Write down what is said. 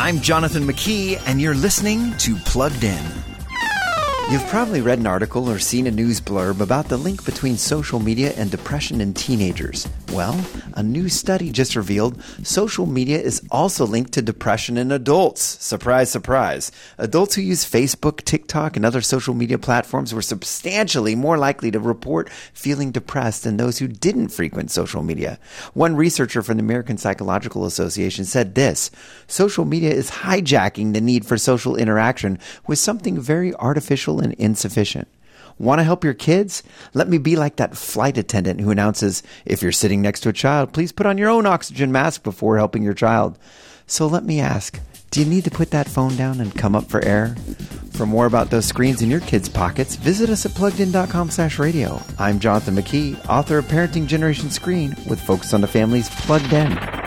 I'm Jonathan McKee, and you're listening to Plugged In. You've probably read an article or seen a news blurb about the link between social media and depression in teenagers. Well, a new study just revealed social media is also linked to depression in adults. Surprise, surprise. Adults who use Facebook, TikTok, and other social media platforms were substantially more likely to report feeling depressed than those who didn't frequent social media. One researcher from the American Psychological Association said this social media is hijacking the need for social interaction with something very artificial and insufficient. Want to help your kids? Let me be like that flight attendant who announces, if you're sitting next to a child, please put on your own oxygen mask before helping your child. So let me ask, do you need to put that phone down and come up for air? For more about those screens in your kids' pockets, visit us at pluggedin.com slash radio. I'm Jonathan McKee, author of Parenting Generation Screen with Focus on the Family's Plugged In.